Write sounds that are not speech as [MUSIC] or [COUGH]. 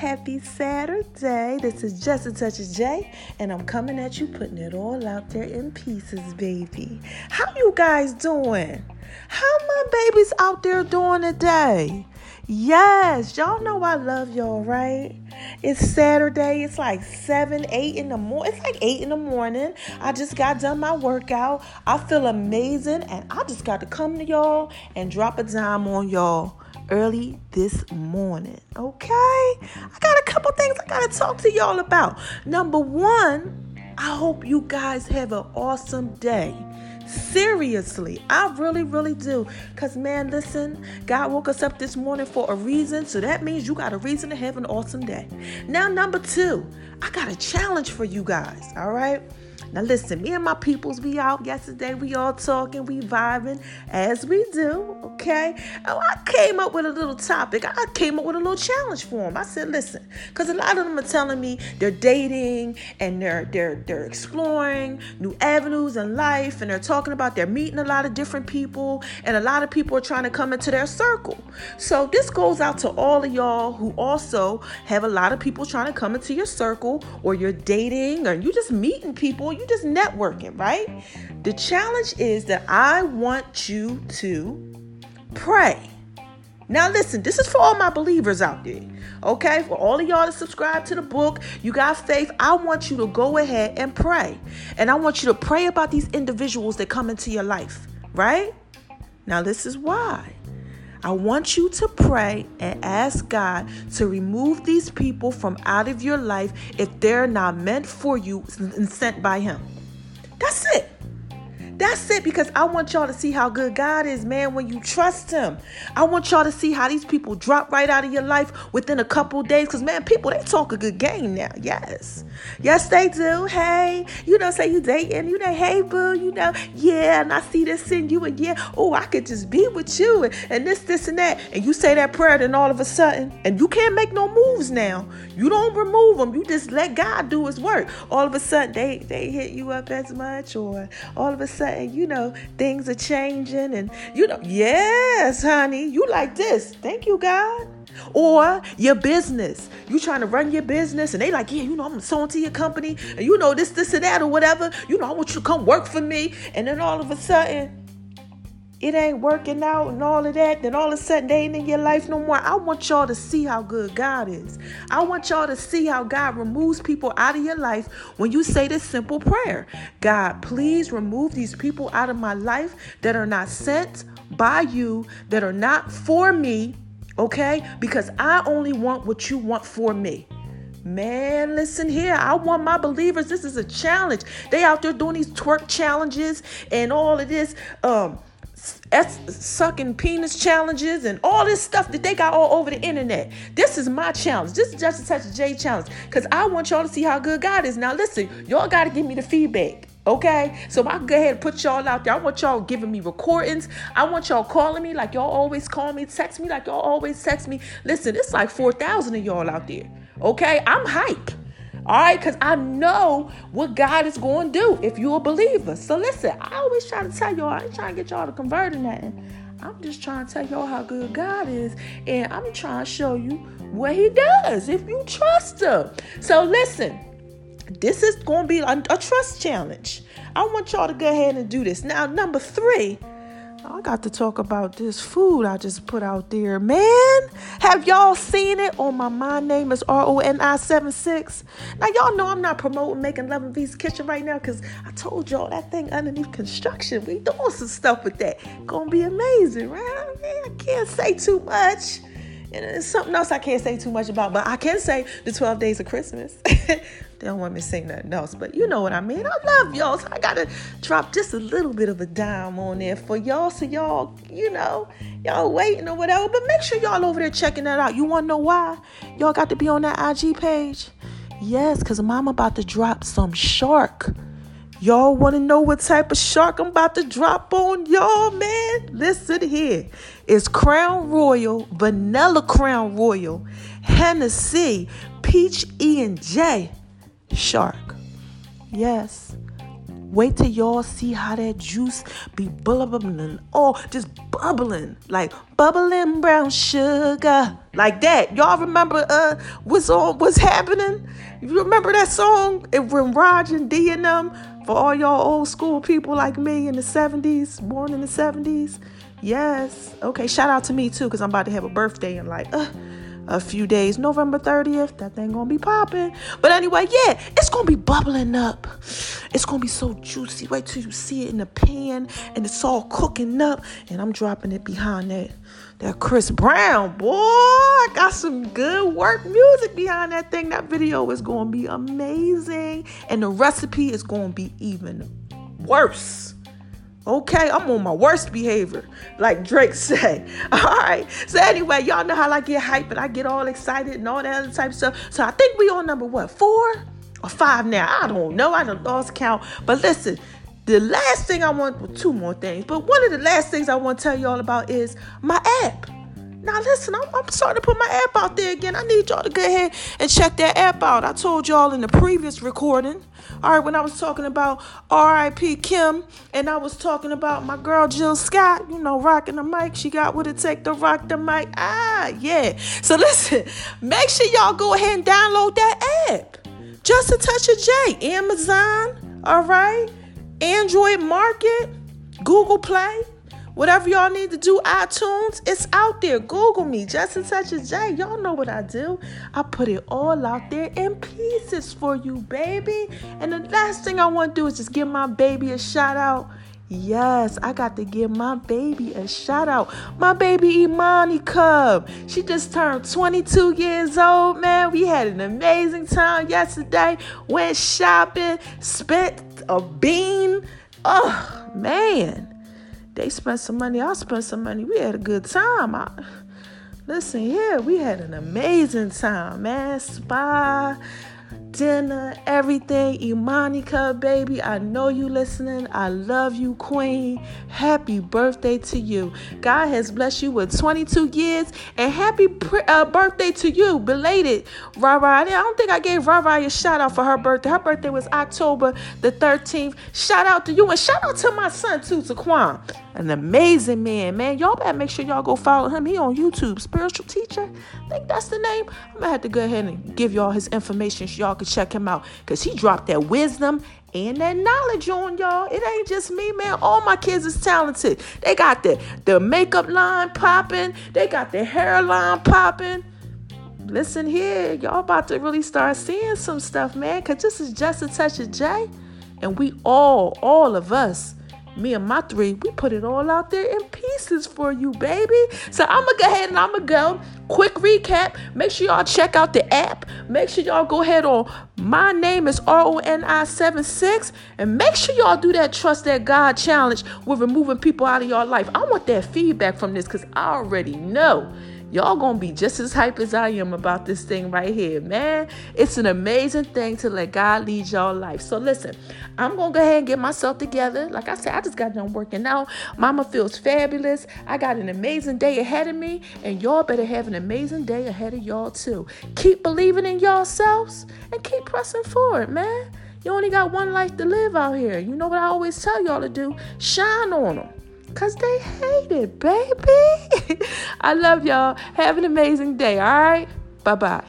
happy Saturday. This is Just a Touch of J, and I'm coming at you, putting it all out there in pieces, baby. How you guys doing? How my babies out there doing today? Yes, y'all know I love y'all, right? It's Saturday. It's like 7, 8 in the morning. It's like 8 in the morning. I just got done my workout. I feel amazing, and I just got to come to y'all and drop a dime on y'all early this morning. Okay? I got a couple things I got to talk to y'all about. Number one, I hope you guys have an awesome day. Seriously, I really, really do. Because, man, listen, God woke us up this morning for a reason. So that means you got a reason to have an awesome day. Now, number two, I got a challenge for you guys. All right? Now listen, me and my peoples, we out yesterday, we all talking, we vibing as we do, okay? Oh, I came up with a little topic. I came up with a little challenge for them. I said, listen, because a lot of them are telling me they're dating and they're they're they're exploring new avenues in life and they're talking about they're meeting a lot of different people and a lot of people are trying to come into their circle. So this goes out to all of y'all who also have a lot of people trying to come into your circle or you're dating or you just meeting people you just networking, right? The challenge is that I want you to pray. Now, listen, this is for all my believers out there. Okay, for all of y'all to subscribe to the book, you got faith. I want you to go ahead and pray. And I want you to pray about these individuals that come into your life, right? Now, this is why. I want you to pray and ask God to remove these people from out of your life if they're not meant for you and sent by Him. That's it. Because I want y'all to see how good God is, man, when you trust Him. I want y'all to see how these people drop right out of your life within a couple days. Because, man, people, they talk a good game now. Yes. Yes, they do. Hey, you know, say you dating, you know, hey, boo, you know, yeah, and I see this in you, and yeah, oh, I could just be with you, and, and this, this, and that. And you say that prayer, then all of a sudden, and you can't make no moves now. You don't remove them. You just let God do His work. All of a sudden, they, they hit you up as much, or all of a sudden, and you know, things are changing. And, you know, yes, honey, you like this. Thank you, God. Or your business. You trying to run your business and they like, yeah, you know, I'm sewing to your company and you know this, this, and that, or whatever. You know, I want you to come work for me. And then all of a sudden, it ain't working out and all of that, then all of a sudden they ain't in your life no more. I want y'all to see how good God is. I want y'all to see how God removes people out of your life when you say this simple prayer God, please remove these people out of my life that are not sent by you, that are not for me, okay? Because I only want what you want for me. Man, listen here. I want my believers. This is a challenge. They out there doing these twerk challenges and all of this. Um, sucking penis challenges and all this stuff that they got all over the internet. This is my challenge. This is just a touch of J challenge because I want y'all to see how good God is. Now, listen, y'all got to give me the feedback. Okay, so I can go ahead and put y'all out there. I want y'all giving me recordings. I want y'all calling me like y'all always call me, text me like y'all always text me. Listen, it's like 4,000 of y'all out there. Okay, I'm hype. All right, because I know what God is going to do if you're a believer. So listen, I always try to tell y'all, I ain't trying to get y'all to convert or nothing. I'm just trying to tell y'all how good God is, and I'm trying to show you what He does if you trust Him. So listen, this is going to be a, a trust challenge. I want y'all to go ahead and do this. Now, number three, I got to talk about this food I just put out there. Man, have y'all seen it on my My Name is R O N I 76? Now, y'all know I'm not promoting Making Love in V's Kitchen right now because I told y'all that thing underneath construction. We doing some stuff with that. Gonna be amazing, right? I can't say too much. And there's something else I can't say too much about, but I can say the 12 days of Christmas. [LAUGHS] they don't want me to say nothing else, but you know what I mean. I love y'all, so I gotta drop just a little bit of a dime on there for y'all, so y'all, you know, y'all waiting or whatever. But make sure y'all over there checking that out. You wanna know why? Y'all got to be on that IG page. Yes, because mama about to drop some shark Y'all want to know what type of shark I'm about to drop on y'all, man? Listen here. It's Crown Royal, Vanilla Crown Royal, Hennessy, Peach E and J shark. Yes. Wait till y'all see how that juice be bubbling, oh, just bubbling, like bubbling brown sugar, like that. Y'all remember uh what's on, what's happening? You remember that song? It when Raj and D and them for all y'all old school people like me in the 70s, born in the 70s. Yes. Okay. Shout out to me too, because I'm about to have a birthday in like uh, a few days. November 30th. That thing gonna be popping. But anyway, yeah, it's gonna be bubbling up. It's gonna be so juicy. Wait till you see it in the pan and it's all cooking up. And I'm dropping it behind that that Chris Brown. Boy, I got some good work music behind that thing. That video is gonna be amazing. And the recipe is gonna be even worse. Okay, I'm on my worst behavior, like Drake [LAUGHS] said. All right. So anyway, y'all know how I get hype and I get all excited and all that other type of stuff. So I think we on number what four or five now? I don't know. I don't lost count. But listen, the last thing I want, well, two more things, but one of the last things I want to tell y'all about is my app. Now listen, I'm, I'm, starting to put my app out there again. I need y'all to go ahead and check that app out. I told y'all in the previous recording, all right, when I was talking about R.I.P. Kim, and I was talking about my girl Jill Scott, you know, rocking the mic. She got what it take to rock the mic. Ah, yeah. So [LAUGHS] listen, make sure y'all go ahead and download that app. Just a touch of J. Amazon, all right? Android Market, Google Play. Whatever y'all need to do, iTunes, it's out there. Google me, Just a Touch of J. Y'all know what I do. I put it all out there in pieces for you, baby. And the last thing I want to do is just give my baby a shout out. Yes, I got to give my baby a shout out. My baby Imani Cub. She just turned 22 years old, man. We had an amazing time yesterday. Went shopping, spent a bean. Oh, man. They spent some money. I spent some money. We had a good time. I, listen here, we had an amazing time, man. Spa, dinner, everything. Imanica, baby, I know you listening. I love you, Queen. Happy birthday to you. God has blessed you with 22 years, and happy pre- uh, birthday to you, belated, Rara. I don't think I gave Rara a shout out for her birthday. Her birthday was October the 13th. Shout out to you, and shout out to my son too, Taquan. An amazing man, man. Y'all better make sure y'all go follow him. He on YouTube, spiritual teacher. I think that's the name. I'm gonna have to go ahead and give y'all his information so y'all check him out. Cause he dropped that wisdom and that knowledge on y'all. It ain't just me, man. All my kids is talented. They got the, the makeup line popping, they got the hairline popping. Listen here, y'all about to really start seeing some stuff, man. Cause this is just a touch of J. And we all, all of us, me and my three, we put it all out there in pieces for you, baby. So I'm gonna go ahead and I'm gonna go. Quick recap. Make sure y'all check out the app. Make sure y'all go ahead on my name is R-O-N-I-76. And make sure y'all do that trust that God challenge with removing people out of your life. I want that feedback from this because I already know Y'all gonna be just as hype as I am about this thing right here, man. It's an amazing thing to let God lead y'all life. So listen, I'm gonna go ahead and get myself together. Like I said, I just got done working out. Mama feels fabulous. I got an amazing day ahead of me, and y'all better have an amazing day ahead of y'all too. Keep believing in yourselves and keep pressing forward, man. You only got one life to live out here. You know what I always tell y'all to do? Shine on them. Because they hate it, baby. [LAUGHS] I love y'all. Have an amazing day, all right? Bye bye.